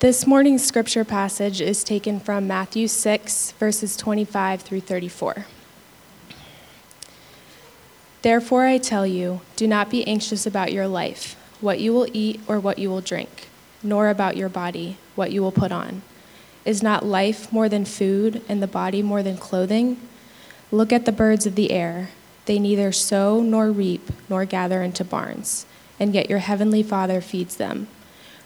This morning's scripture passage is taken from Matthew 6, verses 25 through 34. Therefore, I tell you, do not be anxious about your life, what you will eat or what you will drink, nor about your body, what you will put on. Is not life more than food, and the body more than clothing? Look at the birds of the air. They neither sow nor reap nor gather into barns, and yet your heavenly Father feeds them.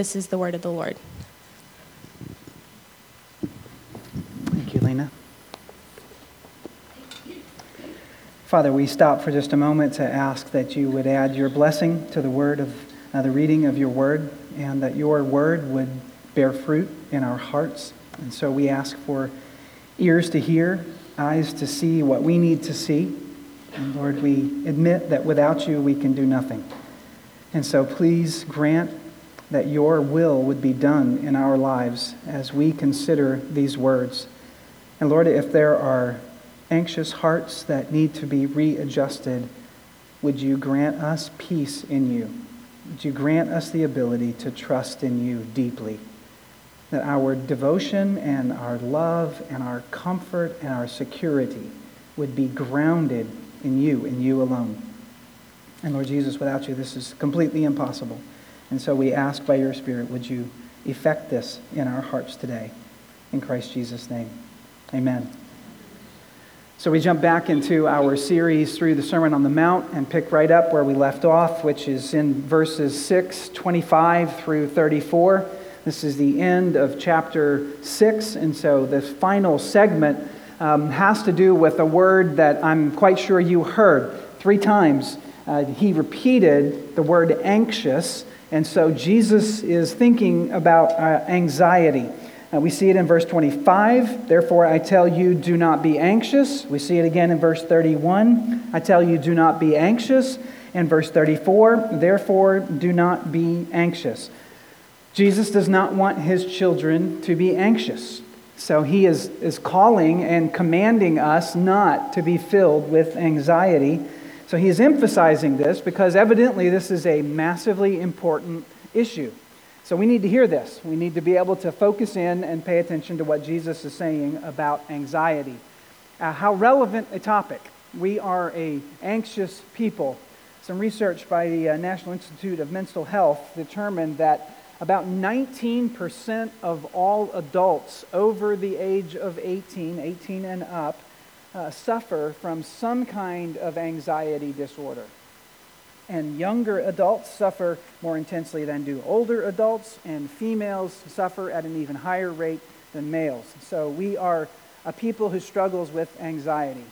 This is the word of the Lord. Thank you, Lena. Father, we stop for just a moment to ask that you would add your blessing to the word of uh, the reading of your word, and that your word would bear fruit in our hearts. And so we ask for ears to hear, eyes to see what we need to see. And Lord, we admit that without you we can do nothing. And so please grant that your will would be done in our lives as we consider these words. And Lord, if there are anxious hearts that need to be readjusted, would you grant us peace in you? Would you grant us the ability to trust in you deeply? That our devotion and our love and our comfort and our security would be grounded in you, in you alone. And Lord Jesus, without you, this is completely impossible. And so we ask by your Spirit, would you effect this in our hearts today? In Christ Jesus' name, amen. So we jump back into our series through the Sermon on the Mount and pick right up where we left off, which is in verses 6, 25 through 34. This is the end of chapter 6, and so this final segment um, has to do with a word that I'm quite sure you heard three times. Uh, he repeated the word anxious and so Jesus is thinking about uh, anxiety. Uh, we see it in verse 25. Therefore, I tell you, do not be anxious. We see it again in verse 31. I tell you, do not be anxious. In verse 34, therefore, do not be anxious. Jesus does not want his children to be anxious. So he is, is calling and commanding us not to be filled with anxiety. So he is emphasizing this because evidently this is a massively important issue. So we need to hear this. We need to be able to focus in and pay attention to what Jesus is saying about anxiety. Uh, how relevant a topic. We are a anxious people. Some research by the uh, National Institute of Mental Health determined that about 19% of all adults over the age of 18, 18 and up, uh, suffer from some kind of anxiety disorder. And younger adults suffer more intensely than do older adults, and females suffer at an even higher rate than males. So we are a people who struggles with anxiety.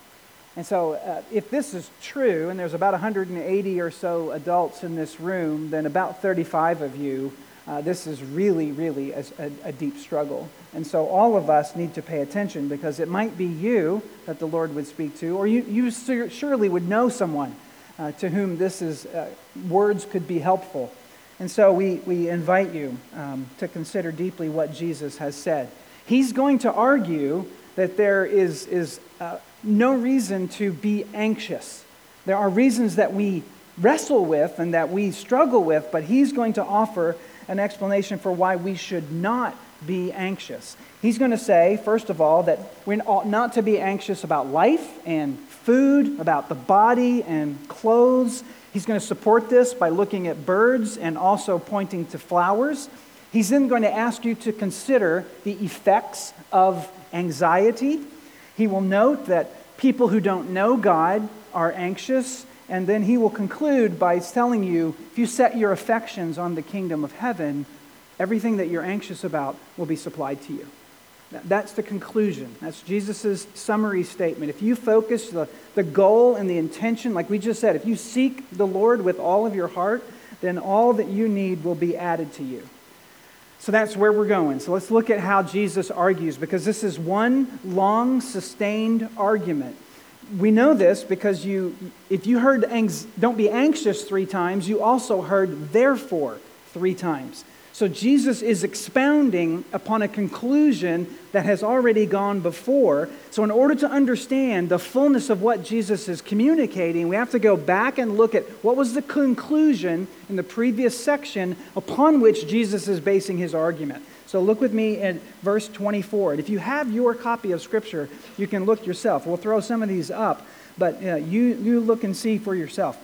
And so, uh, if this is true, and there's about 180 or so adults in this room, then about 35 of you, uh, this is really, really a, a, a deep struggle. And so all of us need to pay attention because it might be you that the Lord would speak to, or you, you surely would know someone uh, to whom this is, uh, words could be helpful. And so we, we invite you um, to consider deeply what Jesus has said. He's going to argue that there is, is uh, no reason to be anxious. There are reasons that we wrestle with and that we struggle with, but he's going to offer an explanation for why we should not be anxious. He's going to say, first of all, that we ought not to be anxious about life and food, about the body and clothes. He's going to support this by looking at birds and also pointing to flowers. He's then going to ask you to consider the effects of anxiety. He will note that people who don't know God are anxious, and then he will conclude by telling you if you set your affections on the kingdom of heaven, everything that you're anxious about will be supplied to you. That's the conclusion. That's Jesus' summary statement. If you focus the, the goal and the intention, like we just said, if you seek the Lord with all of your heart, then all that you need will be added to you. So that's where we're going. So let's look at how Jesus argues, because this is one long, sustained argument. We know this because you, if you heard don't be anxious three times, you also heard therefore three times. So Jesus is expounding upon a conclusion that has already gone before. So, in order to understand the fullness of what Jesus is communicating, we have to go back and look at what was the conclusion in the previous section upon which Jesus is basing his argument. So, look with me at verse 24. And if you have your copy of Scripture, you can look yourself. We'll throw some of these up, but uh, you, you look and see for yourself.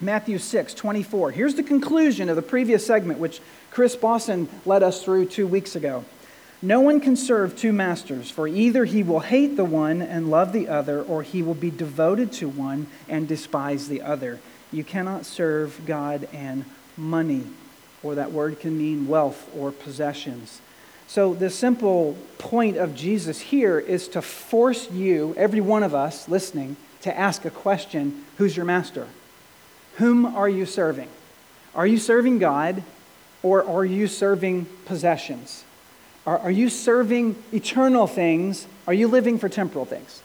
Matthew 6, 24. Here's the conclusion of the previous segment, which Chris Boston led us through two weeks ago. No one can serve two masters, for either he will hate the one and love the other, or he will be devoted to one and despise the other. You cannot serve God and money, or that word can mean wealth or possessions. So, the simple point of Jesus here is to force you, every one of us listening, to ask a question Who's your master? Whom are you serving? Are you serving God or are you serving possessions? Are, are you serving eternal things? Are you living for temporal things?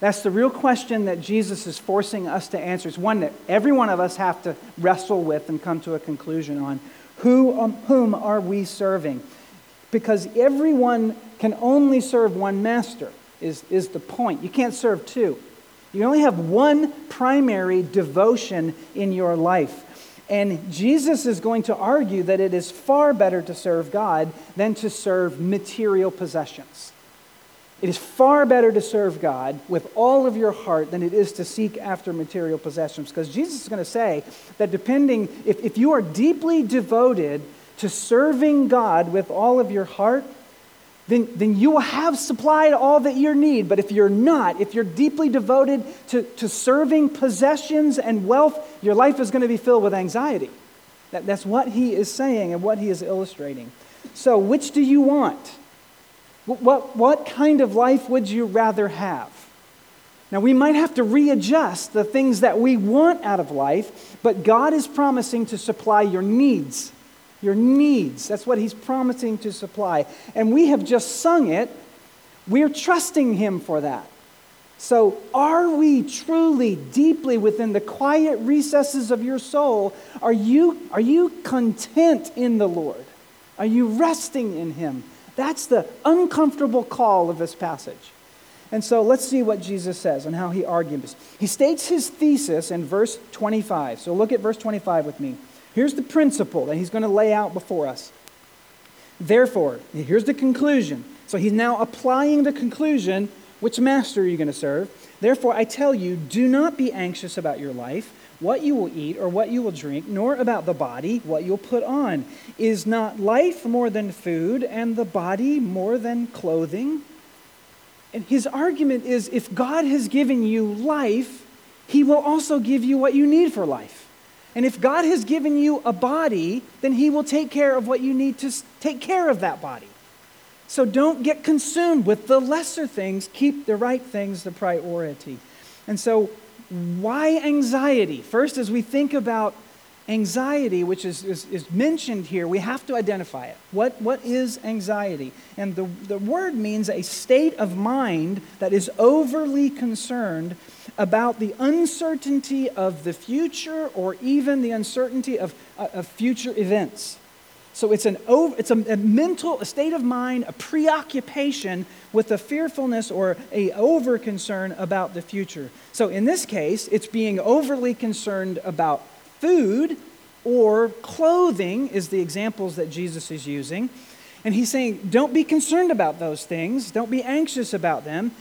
That's the real question that Jesus is forcing us to answer. It's one that every one of us have to wrestle with and come to a conclusion on. Who, um, whom are we serving? Because everyone can only serve one master, is, is the point. You can't serve two. You only have one primary devotion in your life. And Jesus is going to argue that it is far better to serve God than to serve material possessions. It is far better to serve God with all of your heart than it is to seek after material possessions. Because Jesus is going to say that depending, if, if you are deeply devoted to serving God with all of your heart, then, then you will have supplied all that you need. But if you're not, if you're deeply devoted to, to serving possessions and wealth, your life is going to be filled with anxiety. That, that's what he is saying and what he is illustrating. So, which do you want? What, what, kind of life would you rather have? Now, we might have to readjust the things that we want out of life, but God is promising to supply your needs your needs. That's what he's promising to supply. And we have just sung it. We're trusting him for that. So, are we truly, deeply within the quiet recesses of your soul? Are you, are you content in the Lord? Are you resting in him? That's the uncomfortable call of this passage. And so let's see what Jesus says and how he argues. He states his thesis in verse 25. So look at verse 25 with me. Here's the principle that he's going to lay out before us. Therefore, here's the conclusion. So he's now applying the conclusion which master are you going to serve? Therefore, I tell you, do not be anxious about your life, what you will eat or what you will drink, nor about the body, what you'll put on. Is not life more than food, and the body more than clothing? And his argument is if God has given you life, he will also give you what you need for life. And if God has given you a body, then He will take care of what you need to take care of that body. So don't get consumed with the lesser things. Keep the right things the priority. And so, why anxiety? First, as we think about anxiety, which is, is, is, mentioned here, we have to identify it. What, what is anxiety? And the, the word means a state of mind that is overly concerned about the uncertainty of the future or even the uncertainty of, uh, of future events. So it's, an over, it's a, a, mental a state of mind, a preoccupation with a fearfulness or a over concern about the future. So in this case, it's being overly concerned about food or clothing is the examples that Jesus is using. And he's saying, don't be concerned about those things. Don't be anxious about them.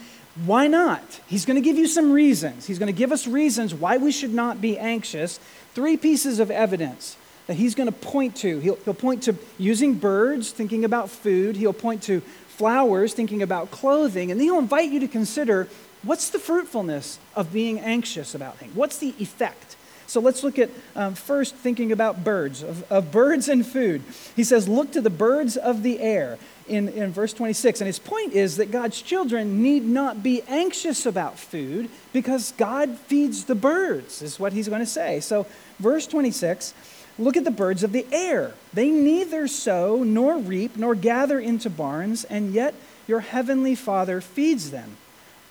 Why not? He's going to give you some reasons. He's going to give us reasons why we should not be anxious. Three pieces of evidence. That he's going to point to. He'll, he'll point to using birds, thinking about food. He'll point to flowers, thinking about clothing. And then he'll invite you to consider what's the fruitfulness of being anxious about things? What's the effect? So let's look at um, first thinking about birds, of, of birds and food. He says, Look to the birds of the air in, in verse 26. And his point is that God's children need not be anxious about food because God feeds the birds, is what he's going to say. So, verse 26 look at the birds of the air. They neither sow nor reap nor gather into barns, and yet your heavenly Father feeds them.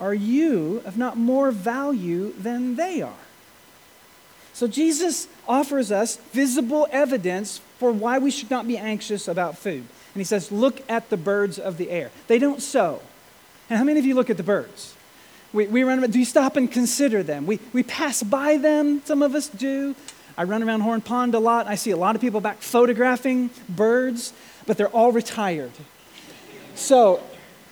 Are you of not more value than they are? So Jesus offers us visible evidence for why we should not be anxious about food. And he says, Look at the birds of the air. They don't sow. And how many of you look at the birds? We, we run, do you stop and consider them? We, we pass by them, some of us do. I run around Horn Pond a lot. I see a lot of people back photographing birds, but they're all retired. So,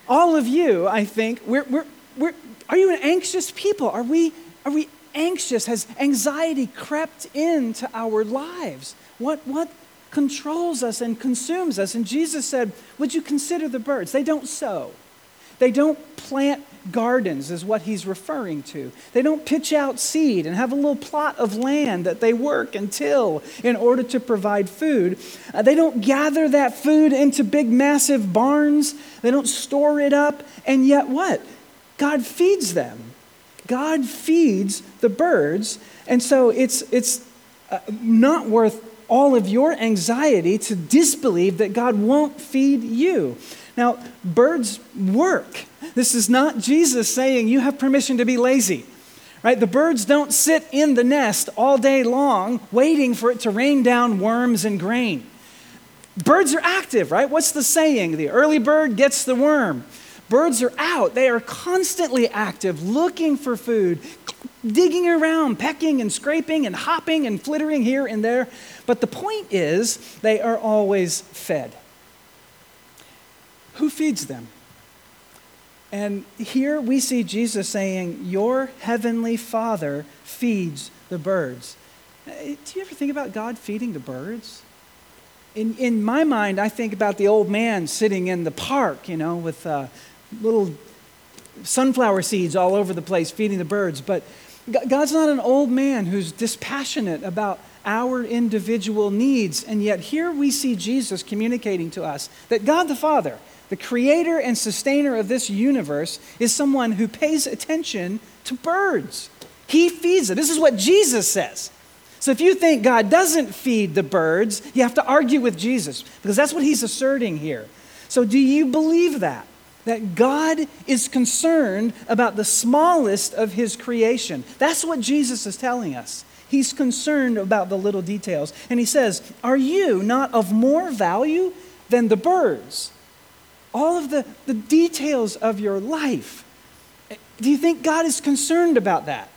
all of you, I think, we're, we're, we're, are you an anxious people? Are we, are we anxious? Has anxiety crept into our lives? What, what controls us and consumes us? And Jesus said, Would you consider the birds? They don't sow, they don't plant gardens, is what he's referring to. They don't pitch out seed and have a little plot of land that they work and till in order to provide food. Uh, they don't gather that food into big, massive barns, they don't store it up. And yet, what? God feeds them. God feeds the birds. And so it's, it's uh, not worth all of your anxiety to disbelieve that God won't feed you. Now, birds work. This is not Jesus saying you have permission to be lazy. Right? The birds don't sit in the nest all day long waiting for it to rain down worms and grain. Birds are active, right? What's the saying? The early bird gets the worm. Birds are out. They are constantly active, looking for food, digging around, pecking and scraping and hopping and flittering here and there. But the point is, they are always fed. Feeds them? And here we see Jesus saying, Your heavenly Father feeds the birds. Uh, do you ever think about God feeding the birds? In, in my mind, I think about the old man sitting in the park, you know, with uh, little sunflower seeds all over the place feeding the birds. But God's not an old man who's dispassionate about our individual needs. And yet, here we see Jesus communicating to us that God the Father, the creator and sustainer of this universe, is someone who pays attention to birds. He feeds them. This is what Jesus says. So if you think God doesn't feed the birds, you have to argue with Jesus because that's what he's asserting here. So do you believe that? that God is concerned about the smallest of his creation. That's what Jesus is telling us. He's concerned about the little details. And he says, Are you not of more value than the birds? All of the, the details of your life. Do you think God is concerned about that?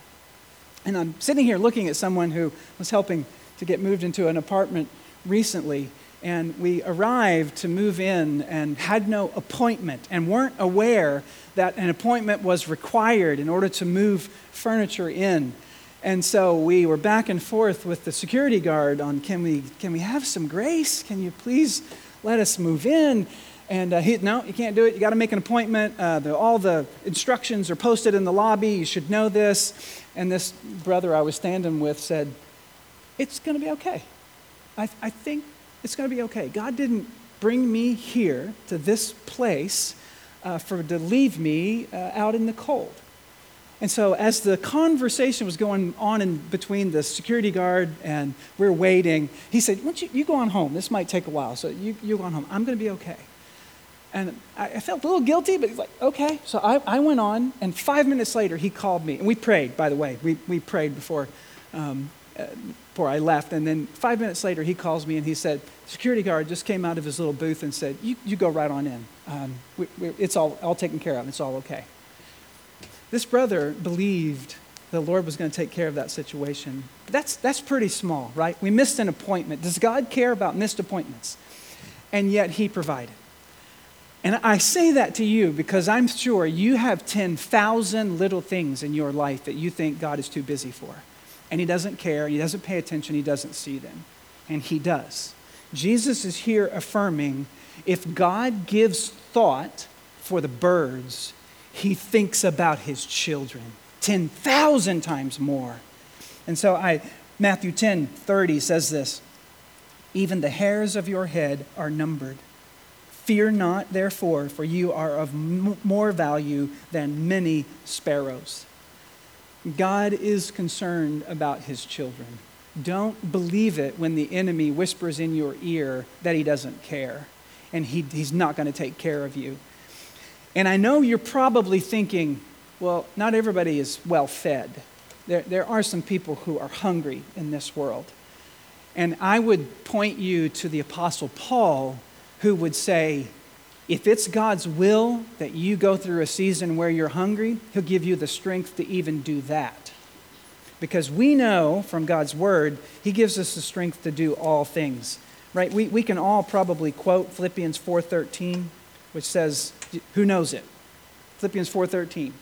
And I'm sitting here looking at someone who was helping to get moved into an apartment recently and we arrived to move in and had no appointment and weren't aware that an appointment was required in order to move furniture in. And so we were back and forth with the security guard on can we, can we have some grace? Can you please let us move in? And uh, he, no, you can't do it. You got to make an appointment. Uh, the, all the instructions are posted in the lobby. You should know this. And this brother I was standing with said, It's going to be okay. I, I think it's going to be okay. God didn't bring me here to this place uh, for to leave me uh, out in the cold. And so, as the conversation was going on in between the security guard and we're waiting, he said, Why don't you, you go on home? This might take a while, so you, you go on home. I'm going to be okay. And I, felt a little guilty, but he's like, Okay. So I, I went on, and five minutes later, he called me. And we prayed, by the way. We, we prayed before um, uh, before I left. And then five minutes later, he calls me and he said, security guard just came out of his little booth and said, you, you go right on in. Um, we, we, it's all, all taken care of. It's all okay. This brother believed the Lord was going to take care of that situation. That's, that's pretty small, right? We missed an appointment. Does God care about missed appointments? And yet he provided. And I say that to you because I'm sure you have 10,000 little things in your life that you think God is too busy for and he doesn't care, he doesn't pay attention, he doesn't see them. And he does. Jesus is here affirming if God gives thought for the birds, he thinks about his children 10,000 times more. And so I, Matthew 10 30 says this Even the hairs of your head are numbered. Fear not, therefore, for you are of more value than many sparrows. God is concerned about his children. Don't believe it when the enemy whispers in your ear that he doesn't care and he, he's not going to take care of you. And I know you're probably thinking, well, not everybody is well fed. There, there are some people who are hungry in this world. And I would point you to the Apostle Paul, who would say, if it's God's will that you go through a season where you're hungry, He'll give you the strength to even do that. Because we know from God's word, He gives us the strength to do all things. Right? We, we can all probably quote Philippians 4.13, which says, who knows it? Philippians 4.13.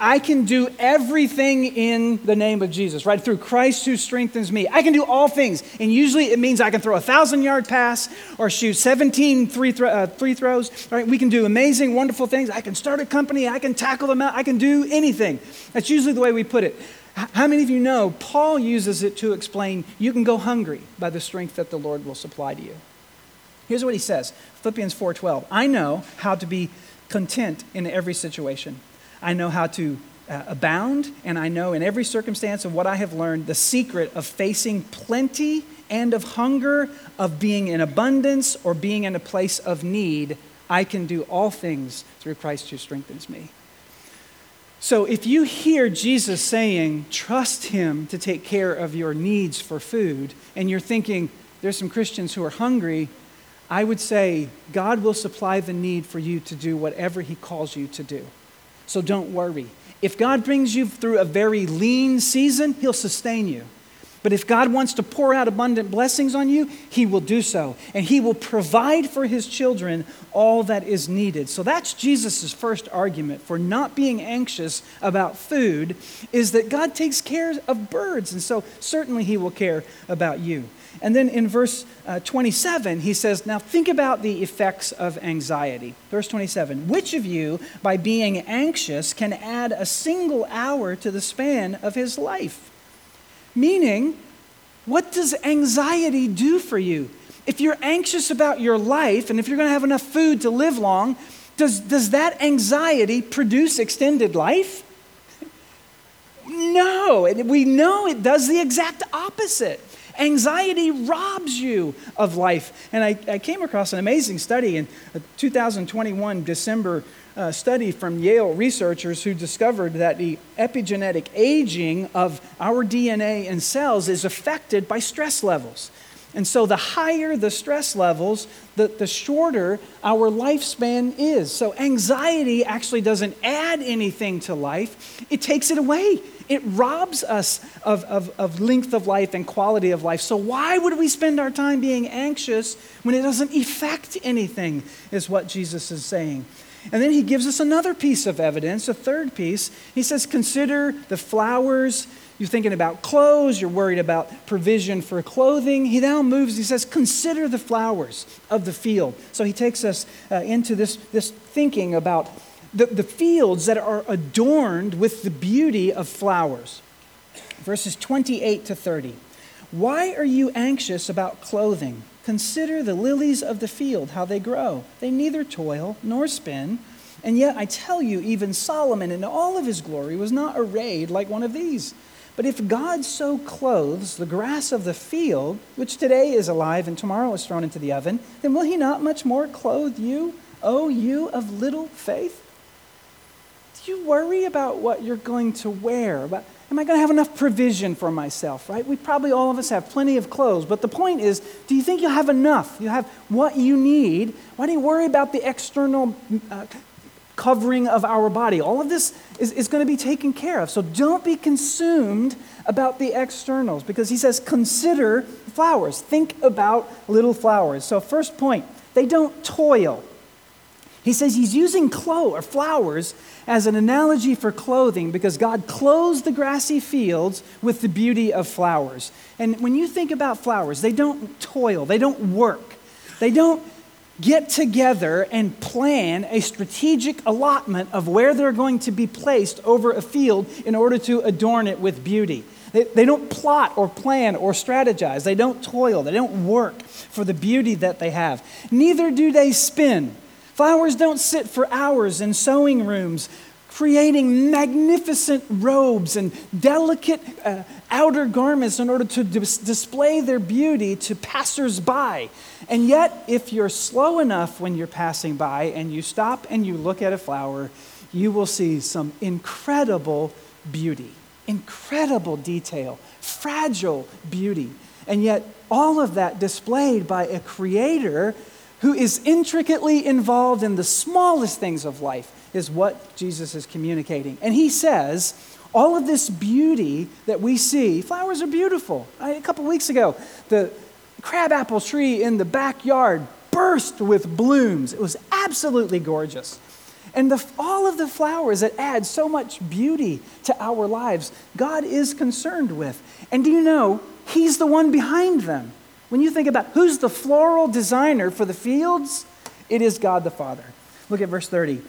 I can do everything in the name of Jesus, right? Through Christ who strengthens me. I can do all things. And usually it means I can throw a thousand yard pass or shoot 17 free, thro- uh, free throws, right? We can do amazing, wonderful things. I can start a company. I can tackle them out. I can do anything. That's usually the way we put it. How many of you know Paul uses it to explain you can go hungry by the strength that the Lord will supply to you? Here's what he says Philippians 4:12. I know how to be content in every situation. I know how to uh, abound, and I know in every circumstance of what I have learned the secret of facing plenty and of hunger, of being in abundance or being in a place of need. I can do all things through Christ who strengthens me. So if you hear Jesus saying, trust him to take care of your needs for food, and you're thinking, there's some Christians who are hungry, I would say, God will supply the need for you to do whatever he calls you to do. So don't worry. If God brings you through a very lean season, he'll sustain you. But if God wants to pour out abundant blessings on you, He will do so. And He will provide for His children all that is needed. So that's Jesus' first argument for not being anxious about food, is that God takes care of birds. And so certainly He will care about you. And then in verse uh, 27, he says, Now think about the effects of anxiety. Verse 27 Which of you, by being anxious, can add a single hour to the span of his life? Meaning, what does anxiety do for you? If you're anxious about your life and if you're going to have enough food to live long, does, does that anxiety produce extended life? No, and we know it does the exact opposite. Anxiety robs you of life. And I, I came across an amazing study in a 2021, December uh, study from Yale researchers who discovered that the epigenetic aging of our DNA and cells is affected by stress levels. And so, the higher the stress levels, the, the shorter our lifespan is. So, anxiety actually doesn't add anything to life, it takes it away. It robs us of, of, of length of life and quality of life. So, why would we spend our time being anxious when it doesn't affect anything, is what Jesus is saying. And then he gives us another piece of evidence, a third piece. He says, Consider the flowers. You're thinking about clothes, you're worried about provision for clothing. He now moves, he says, Consider the flowers of the field. So he takes us uh, into this, this thinking about the, the fields that are adorned with the beauty of flowers. Verses 28 to 30. Why are you anxious about clothing? Consider the lilies of the field, how they grow. They neither toil nor spin. And yet I tell you, even Solomon in all of his glory was not arrayed like one of these. But if God so clothes the grass of the field, which today is alive and tomorrow is thrown into the oven, then will he not much more clothe you, O you of little faith? You worry about what you're going to wear? About Am I going to have enough provision for myself, right? We probably all of us have plenty of clothes, but the point is do you think you'll have enough? You have what you need. Why do you worry about the external uh, covering of our body? All of this is, is going to be taken care of. So don't be consumed about the externals because he says, consider flowers. Think about little flowers. So, first point, they don't toil. He says he's using clo- or flowers as an analogy for clothing because God clothes the grassy fields with the beauty of flowers. And when you think about flowers, they don't toil, they don't work, they don't get together and plan a strategic allotment of where they're going to be placed over a field in order to adorn it with beauty. They, they don't plot or plan or strategize. They don't toil. They don't work for the beauty that they have. Neither do they spin. Flowers don't sit for hours in sewing rooms creating magnificent robes and delicate uh, outer garments in order to dis- display their beauty to passersby. And yet, if you're slow enough when you're passing by and you stop and you look at a flower, you will see some incredible beauty, incredible detail, fragile beauty. And yet, all of that displayed by a creator who is intricately involved in the smallest things of life is what Jesus is communicating. And he says, all of this beauty that we see, flowers are beautiful. I, a couple weeks ago, the crabapple tree in the backyard burst with blooms. It was absolutely gorgeous. And the, all of the flowers that add so much beauty to our lives, God is concerned with. And do you know, He's the one behind them. When you think about who's the floral designer for the fields, it is God the Father. Look at verse 30.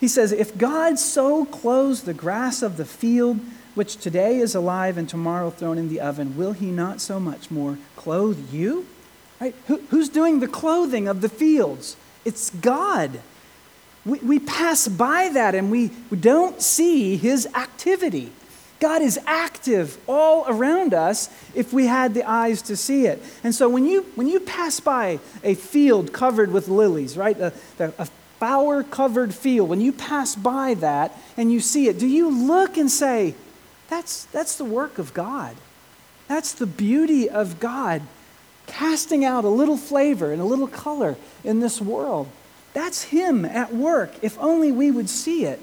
He says, If God so clothes the grass of the field, which today is alive and tomorrow thrown in the oven, will he not so much more clothe you? Right? Who, who's doing the clothing of the fields? It's God. We, we pass by that and we don't see his activity. God is active all around us if we had the eyes to see it. And so when you, when you pass by a field covered with lilies, right, a, a flower covered field, when you pass by that and you see it, do you look and say, that's, that's the work of God? That's the beauty of God casting out a little flavor and a little color in this world. That's Him at work, if only we would see it.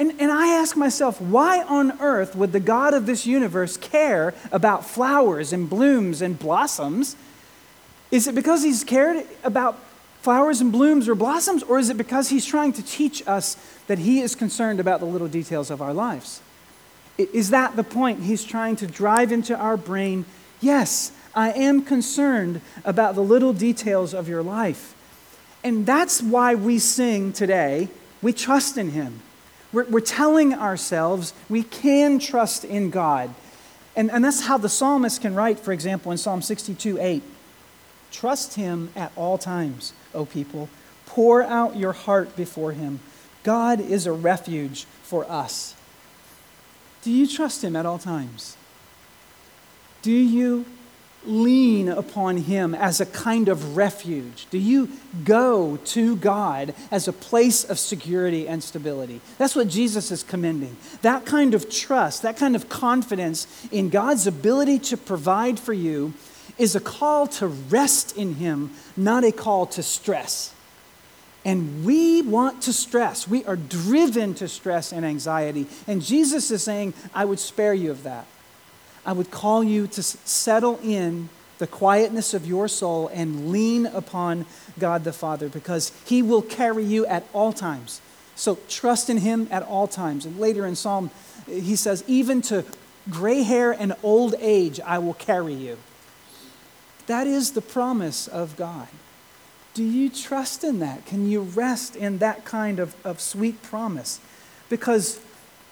And, and I ask myself, why on earth would the God of this universe care about flowers and blooms and blossoms? Is it because He's cared about flowers and blooms or blossoms, or is it because he's trying to teach us that he is concerned about the little details of our lives? Is that the point he's trying to drive into our brain? Yes, I am concerned about the little details of your life. And that's why we sing today, we trust in him. We're, we're telling ourselves we can trust in God. And, and that's how the psalmist can write, for example, in Psalm 62 8. Trust him at all times, O people. Pour out your heart before him. God is a refuge for us. Do you trust him at all times? Do you lean upon him as a kind of refuge? Do you go to God as a place of security and stability? That's what Jesus is commending. That kind of trust, that kind of confidence in God's ability to provide for you is a call to rest in Him, not a call to stress. And we want to stress. We are driven to stress and anxiety. And Jesus is saying, I would spare you of that. I would call you to settle in the quietness of your soul and lean upon God the Father because He will carry you at all times. So trust in Him at all times. And later in Psalm, He says, even to gray hair and old age, I will carry you. That is the promise of God. Do you trust in that? Can you rest in that kind of, of sweet promise? Because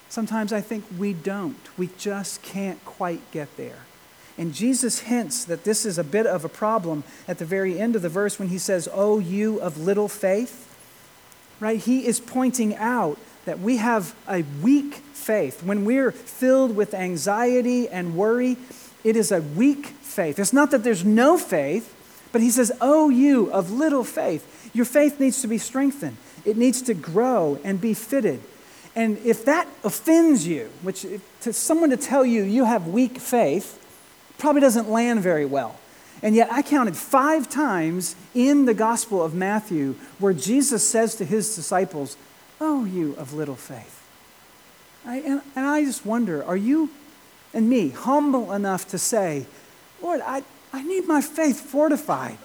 sometimes I think we don't. We just can't quite get there. And Jesus hints that this is a bit of a problem at the very end of the verse when he says, Oh, you of little faith. Right? He is pointing out that we have a weak faith. When we're filled with anxiety and worry, it is a weak faith. It's not that there's no faith, but he says, Oh, you of little faith. Your faith needs to be strengthened, it needs to grow and be fitted. And if that offends you, which to someone to tell you you have weak faith probably doesn't land very well. And yet, I counted five times in the Gospel of Matthew where Jesus says to his disciples, Oh, you of little faith. I, and, and I just wonder are you and me humble enough to say, Lord, I, I need my faith fortified.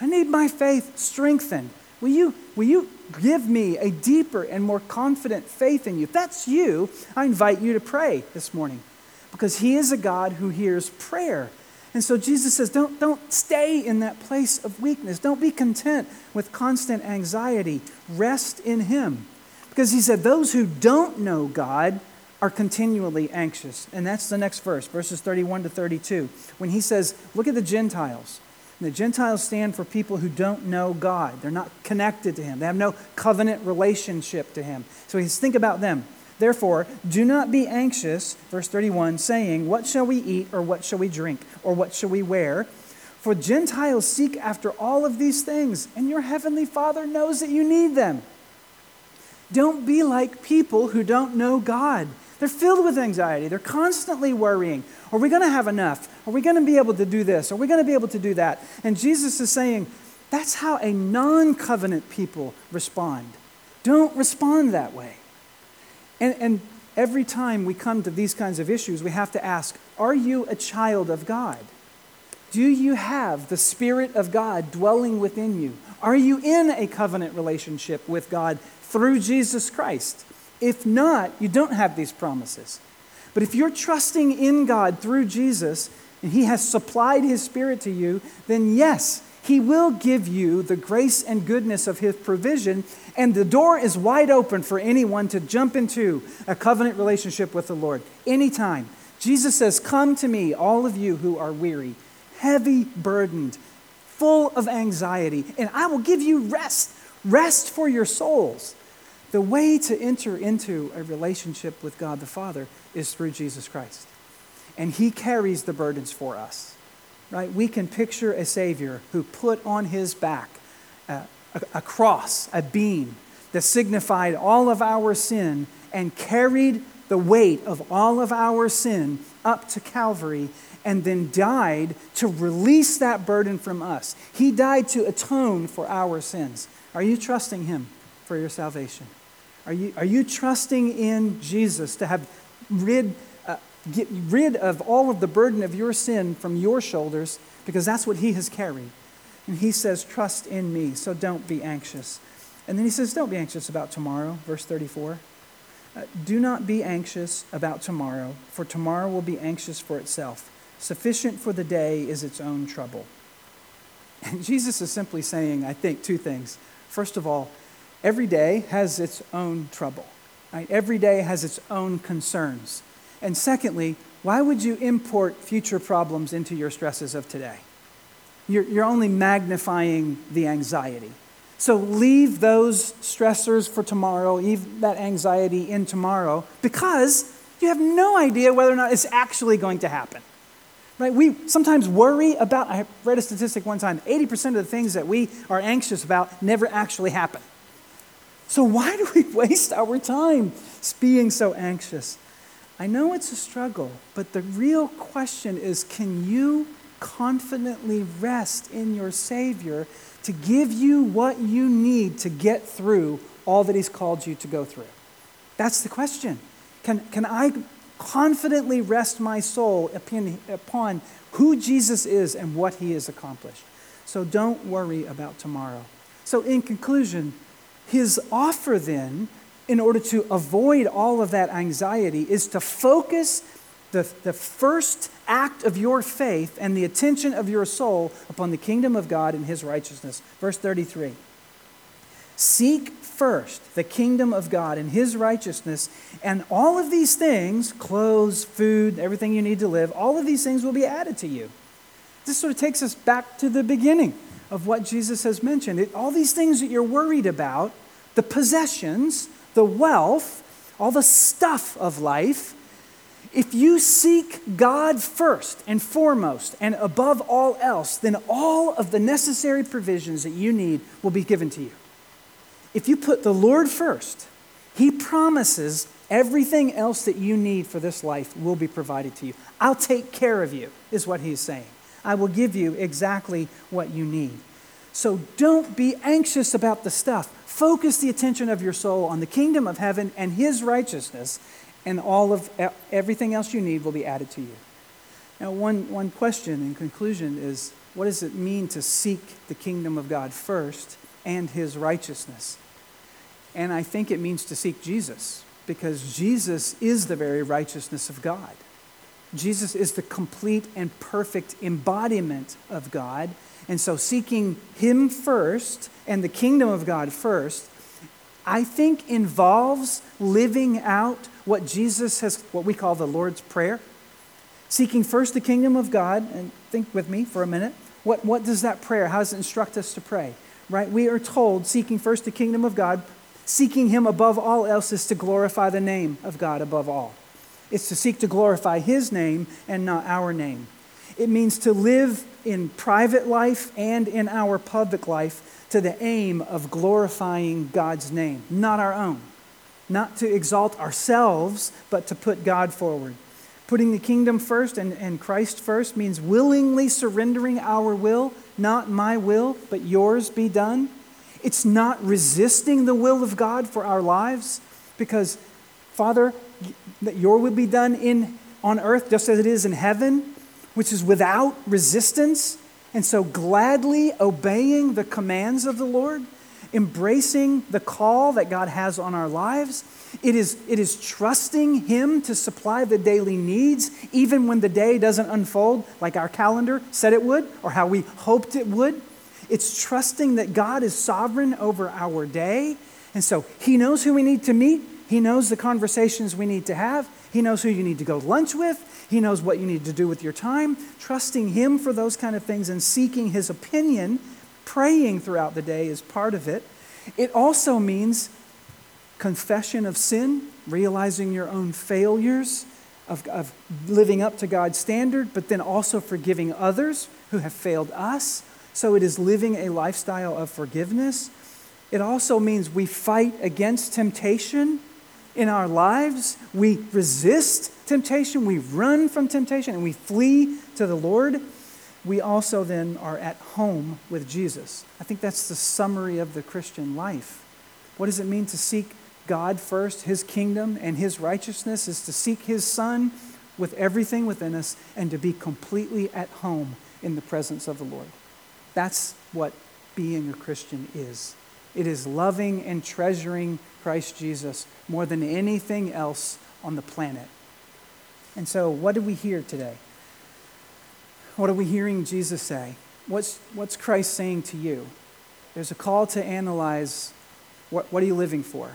I need my faith strengthened. Will you will you give me a deeper and more confident faith in you? If that's you, I invite you to pray this morning because He is a God who hears prayer. And so Jesus says, don't, don't stay in that place of weakness. Don't be content with constant anxiety. Rest in Him. Because He said, those who don't know God are continually anxious. And that's the next verse, verses 31 to 32, when He says, look at the Gentiles. And the Gentiles stand for people who don't know God. They're not connected to Him, they have no covenant relationship to Him. So He says, think about them. Therefore, do not be anxious, verse 31, saying, What shall we eat, or what shall we drink, or what shall we wear? For Gentiles seek after all of these things, and your heavenly Father knows that you need them. Don't be like people who don't know God. They're filled with anxiety. They're constantly worrying. Are we going to have enough? Are we going to be able to do this? Are we going to be able to do that? And Jesus is saying, that's how a non covenant people respond. Don't respond that way. And, and every time we come to these kinds of issues, we have to ask Are you a child of God? Do you have the Spirit of God dwelling within you? Are you in a covenant relationship with God through Jesus Christ? If not, you don't have these promises. But if you're trusting in God through Jesus and He has supplied His Spirit to you, then yes, He will give you the grace and goodness of His provision and the door is wide open for anyone to jump into a covenant relationship with the Lord anytime. Jesus says, Come to me, all of you who are weary, heavy burdened, full of anxiety, and I will give you rest, rest for your souls. The way to enter into a relationship with God the Father is through Jesus Christ. And He carries the burdens for us, right? We can picture a Savior who put on His back uh, a, a cross, a beam that signified all of our sin and carried the weight of all of our sin up to Calvary and then died to release that burden from us. He died to atone for our sins. Are you trusting Him for your salvation? Are you, are you trusting in Jesus to have rid, uh, get rid of all of the burden of your sin from your shoulders because that's what He has carried? And he says, Trust in me, so don't be anxious. And then he says, Don't be anxious about tomorrow, verse 34. Uh, Do not be anxious about tomorrow, for tomorrow will be anxious for itself. Sufficient for the day is its own trouble. And Jesus is simply saying, I think, two things. First of all, every day has its own trouble. Right? Every day has its own concerns. And secondly, why would you import future problems into your stresses of today? you're, you're only magnifying the anxiety. So leave those stressors for tomorrow, leave that anxiety in tomorrow, because you have no idea whether or not it's actually going to happen. Right? We sometimes worry about, I read a statistic one time 80% of the things that we are anxious about never actually happen. So why do we waste our time being so anxious? I know it's a struggle, but the real question is can you confidently rest in your Savior to give you what you need to get through all that He's called you to go through? That's the question. Can, can I confidently rest my soul upon, upon who Jesus is and what He has accomplished? So don't worry about tomorrow. So, in conclusion, His offer then, in order to avoid all of that anxiety, is to focus the, the first act of your faith and the attention of your soul upon the kingdom of God and his righteousness. Verse 33 Seek first the kingdom of God and his righteousness, and all of these things clothes, food, everything you need to live all of these things will be added to you. This sort of takes us back to the beginning of what Jesus has mentioned. It, all these things that you're worried about, the possessions, the wealth, all the stuff of life, if you seek God first and foremost and above all else, then all of the necessary provisions that you need will be given to you. If you put the Lord first, He promises everything else that you need for this life will be provided to you. I'll take care of you, is what He's saying. I will give you exactly what you need. So don't be anxious about the stuff. Focus the attention of your soul on the kingdom of heaven and His righteousness and all of everything else you need will be added to you. Now, one, one question in conclusion is what does it mean to seek the kingdom of God first and his righteousness. And I think it means to seek Jesus because Jesus is the very righteousness of God. Jesus is the complete and perfect embodiment of God. And so, seeking Him first and the kingdom of God first, I think involves living out what Jesus has, what we call the Lord's Prayer. Seeking first the kingdom of God, and think with me for a minute. What, what does that prayer, how does it instruct us to pray? Right? We are told, seeking first the kingdom of God, seeking Him above all else is to glorify the name of God above all. It's to seek to glorify His name and not our name. It means to live in private life and in our public life to the aim of glorifying God's name, not our own. Not to exalt ourselves, but to put God forward. Putting the kingdom first and, and Christ first means willingly surrendering our will, not my will, but yours be done. It's not resisting the will of God for our lives because, Father, that your will be done in, on earth just as it is in heaven, which is without resistance. And so, gladly obeying the commands of the Lord, embracing the call that God has on our lives. It is, it is trusting Him to supply the daily needs, even when the day doesn't unfold like our calendar said it would or how we hoped it would. It's trusting that God is sovereign over our day. And so He knows who we need to meet, He knows the conversations we need to have, He knows who you need to go lunch with, He knows what you need to do with your time. Trusting Him for those kind of things and seeking His opinion, praying throughout the day is part of it. It also means confession of sin, realizing your own failures. Of, of living up to God's standard, but then also forgiving others who have failed us, so it is living a lifestyle of forgiveness. It also means we fight against temptation in our lives. We resist temptation, we run from temptation, and we flee to the Lord. We also then are at home with Jesus. I think that's the summary of the Christian life. What does it mean to seek God first, His kingdom, and His righteousness? Is to seek His Son with everything within us and to be completely at home in the presence of the Lord. That's what being a Christian is. It is loving and treasuring Christ Jesus more than anything else on the planet. And so, what do we hear today? What are we hearing Jesus say? What's, what's Christ saying to you? There's a call to analyze what, what are you living for?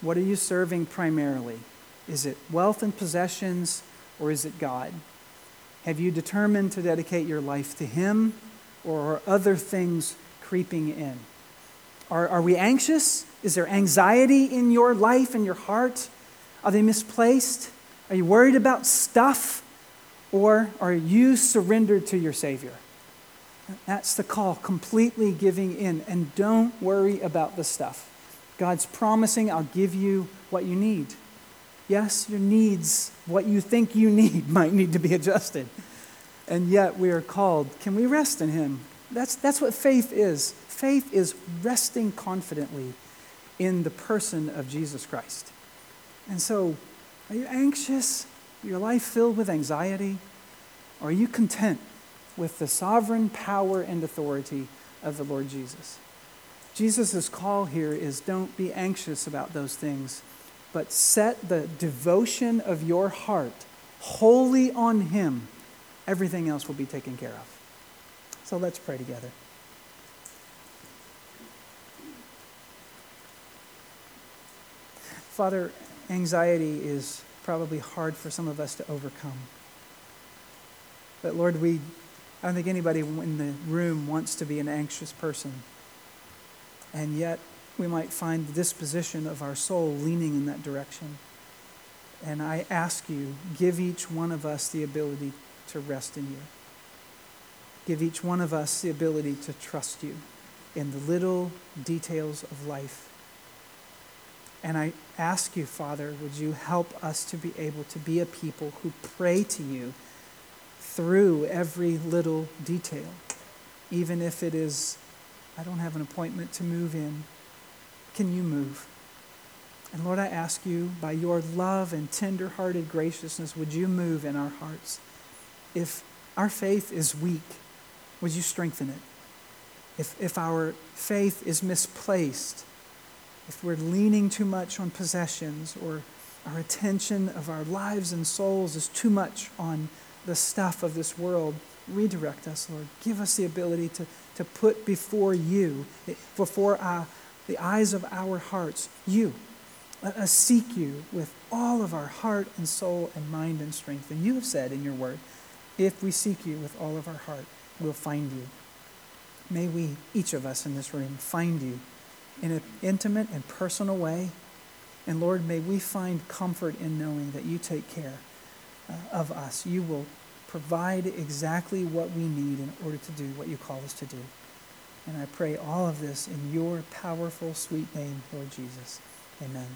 What are you serving primarily? Is it wealth and possessions or is it God? Have you determined to dedicate your life to Him or are other things creeping in? Are, are we anxious? Is there anxiety in your life and your heart? Are they misplaced? Are you worried about stuff? Or are you surrendered to your Savior? That's the call, completely giving in. And don't worry about the stuff. God's promising, I'll give you what you need. Yes, your needs, what you think you need, might need to be adjusted and yet we are called. Can we rest in Him? That's, that's what faith is. Faith is resting confidently in the person of Jesus Christ. And so, are you anxious? Your life filled with anxiety? Or are you content with the sovereign power and authority of the Lord Jesus? Jesus' call here is don't be anxious about those things, but set the devotion of your heart wholly on Him everything else will be taken care of. So let's pray together. Father, anxiety is probably hard for some of us to overcome. But Lord, we, I don't think anybody in the room wants to be an anxious person. And yet, we might find the disposition of our soul leaning in that direction. And I ask you, give each one of us the ability to rest in you. Give each one of us the ability to trust you in the little details of life. And I ask you, Father, would you help us to be able to be a people who pray to you through every little detail, even if it is, I don't have an appointment to move in. Can you move? And Lord, I ask you, by your love and tender hearted graciousness, would you move in our hearts? if our faith is weak, would you strengthen it? if, if our faith is misplaced, if we're leaning too much on possessions or our attention of our lives and souls is too much on the stuff of this world, redirect us, Lord. Give us the ability to, to put before you, before our, the eyes of our hearts, you. Let us seek you with all of our heart and soul and mind and strength. And you have said in your word, if we seek you with all of our heart, we'll find you. May we, each of us in this room, find you in an intimate and personal way. And Lord, may we find comfort in knowing that you take care uh, of us. You will provide exactly what we need in order to do what you call us to do. And I pray all of this in your powerful, sweet name, Lord Jesus. Amen.